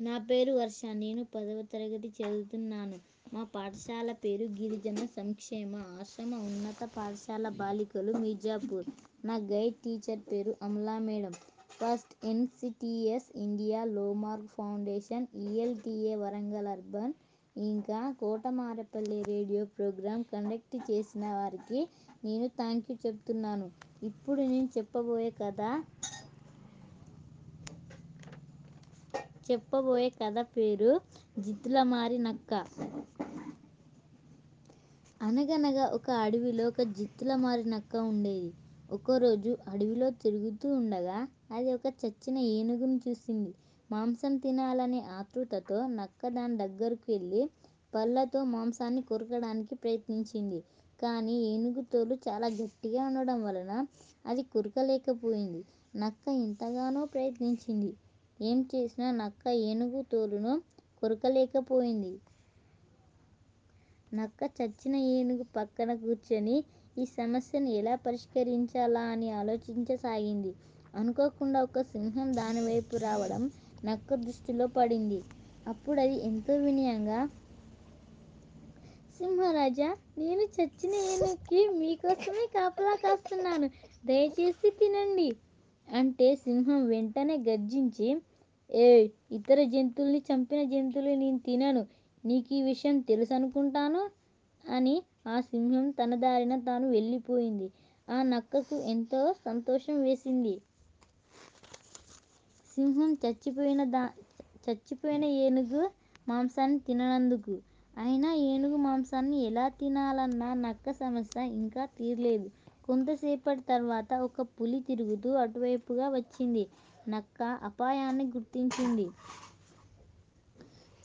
నా పేరు వర్ష. నేను పదవ తరగతి చదువుతున్నాను. మా పాఠశాల పేరు గిరిజన సంక్షేమ ఆశ్రమ ఉన్నత పాఠశాల బాలికలు మిర్జాపూర్. నా గైడ్ టీచర్ పేరు Amala madam. First N C T S India లో mark foundation E L T A Warangal urban. ఇంకా కోటమారపల్లి రేడియో ప్రోగ్రాం కండక్ట్ చేసిన వారికి నేను థ్యాంక్ యూ చెప్తున్నాను. ఇప్పుడు నేను చెప్పబోయే కథ చెప్పబోయే కథ పేరు జిత్తులమారి నక్క. అనగనగా ఒక అడవిలో ఒక జిత్తులమారి నక్క ఉండేది. ఒకరోజు అడవిలో తిరుగుతూ ఉండగా అది ఒక చచ్చిన ఏనుగును చూసింది. మాంసం తినాలనే ఆతృతతో నక్క దాని దగ్గరకు వెళ్ళి పళ్ళతో మాంసాన్ని కొరకడానికి ప్రయత్నించింది. కానీ ఏనుగు తోలు చాలా గట్టిగా ఉండడం వలన అది కొరకలేకపోయింది. నక్క ఎంతగానో ప్రయత్నించింది. ఏం చేసినా నక్క ఏనుగు తోలును కొరకలేకపోయింది. నక్క చచ్చిన ఏనుగు పక్కన కూర్చొని ఈ సమస్యను ఎలా పరిష్కరించాలా అని ఆలోచించసాగింది. అనుకోకుండా ఒక సింహం దాని వైపు రావడం నక్క దృష్టిలో పడింది. అప్పుడు అది ఎంతో వినయంగా సింహరాజా నేను చచ్చిన ఏనుగుకి మీకోసమే కాపలా కాస్తున్నాను. దయచేసి తినండి అంటే సింహం వెంటనే గర్జించి ఏ ఇతర జంతువుల్ని చంపిన జంతువులు నేను తినను. నీకు ఈ విషయం తెలుసు అనుకుంటాను అని ఆ సింహం తన దారిన తాను వెళ్ళిపోయింది. ఆ నక్కకు ఎంతో సంతోషం వేసింది. సింహం చచ్చిపోయిన దా చచ్చిపోయిన ఏనుగు మాంసాన్ని తిననందుకు. అయినా ఏనుగు మాంసాన్ని ఎలా తినాలన్న నక్క సమస్య ఇంకా తీరలేదు. కొంతసేపటి తర్వాత ఒక పులి తిరుగుతూ అటువైపుగా వచ్చింది. నక్క అపాయాన్ని గుర్తించింది.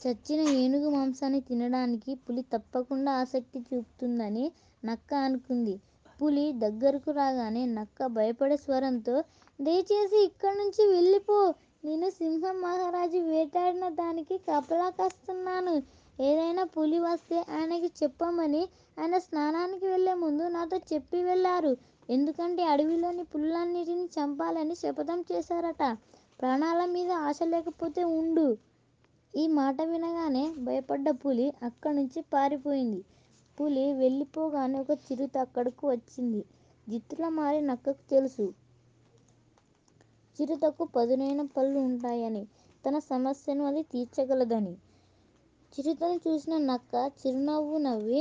చచ్చిన ఏనుగు మాంసాన్ని తినడానికి పులి తప్పకుండా ఆసక్తి చూపుతుందని నక్క అనుకుంది. పులి దగ్గరకు రాగానే నక్క భయపడే స్వరంతో దయచేసి ఇక్కడి నుంచి వెళ్ళిపో. నేను సింహం మహారాజు వేటాడిన దానికి కాపలా కాస్తున్నాను. ఏదైనా పులి వస్తే ఆయనకి చెప్పమని ఆయన స్నానానికి వెళ్ళే ముందు నాతో చెప్పి వెళ్ళారు ఎందుకంటే అడవిలోని పులులన్నిటిని చంపాలని శపథం చేశారట. ప్రాణాల మీద ఆశ లేకపోతే ఉండు. ఈ మాట వినగానే భయపడ్డ పులి అక్కడి నుంచి పారిపోయింది. పులి వెళ్ళిపోగానే ఒక చిరుత అక్కడకు వచ్చింది. జిత్తుల మారి నక్కకు తెలుసు. చిరుతకు పదునైన పళ్ళు ఉంటాయని తన సమస్యను అది తీర్చగలదని. చిరుతను చూసిన నక్క చిరునవ్వు నవ్వి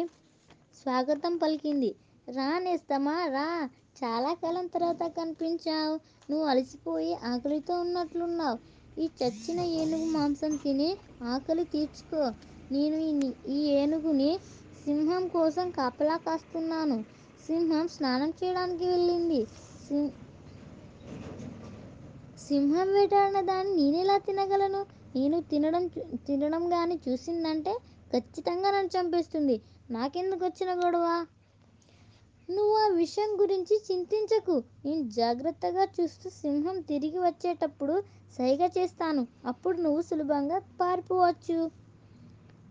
స్వాగతం పలికింది. రా నేస్తమా రా. చాలా కాలం తర్వాత కనిపించావు. నువ్వు అలసిపోయి ఆకలితో ఉన్నట్లున్నావు. ఈ చచ్చిన ఏనుగు మాంసం తిని ఆకలి తీర్చుకో. నేను ఈ ఏనుగుని సింహం కోసం కాపలా కాస్తున్నాను. సింహం స్నానం చేయడానికి వెళ్ళింది. సింహం వేటాడిన దాన్ని నేనెలా తినగలను? నేను తినడం తినడం కానీ చూసిందంటే ఖచ్చితంగా నన్ను చంపేస్తుంది. నాకెందుకు వచ్చిన గొడవ? నువ్వు ఆ విషయం గురించి చింతించకు. నేను జాగ్రత్తగా చూస్తూ సింహం తిరిగి వచ్చేటప్పుడు సైగ చేస్తాను. అప్పుడు నువ్వు సులభంగా పారిపోవచ్చు.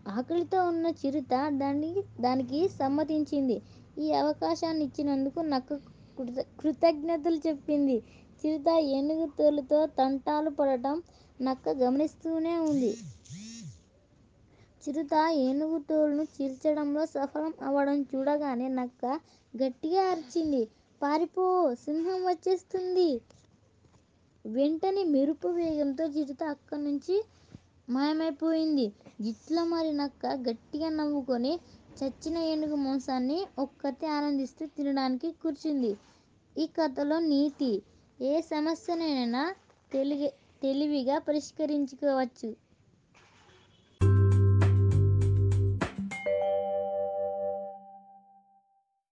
ఆకలితో ఉన్న చిరుత దానికి దానికి సమ్మతించింది. ఈ అవకాశాన్ని ఇచ్చినందుకు నక్క కృత కృతజ్ఞతలు చెప్పింది. చిరుత ఏనుగు తోలుతో తంటాలు పడటం నక్క గమనిస్తూనే ఉంది. చిరుత ఏనుగు తోలును చీల్చడంలో సఫలం అవ్వడం చూడగానే నక్క గట్టిగా అరిచింది. పారిపో సింహం వచ్చేస్తుంది వెంటనే మెరుపు వేగంతో చిరుత అక్కడి నుంచి మాయమైపోయింది. జిట్ల మరి నక్క గట్టిగా నవ్వుకొని చచ్చిన ఏనుగు మాంసాన్ని ఒక్కతే ఆనందిస్తూ తినడానికి కూర్చుంది. ఈ కథలో నీతి ఏ సమస్యనైనా తెలివి తెలివిగా పరిష్కరించుకోవచ్చు.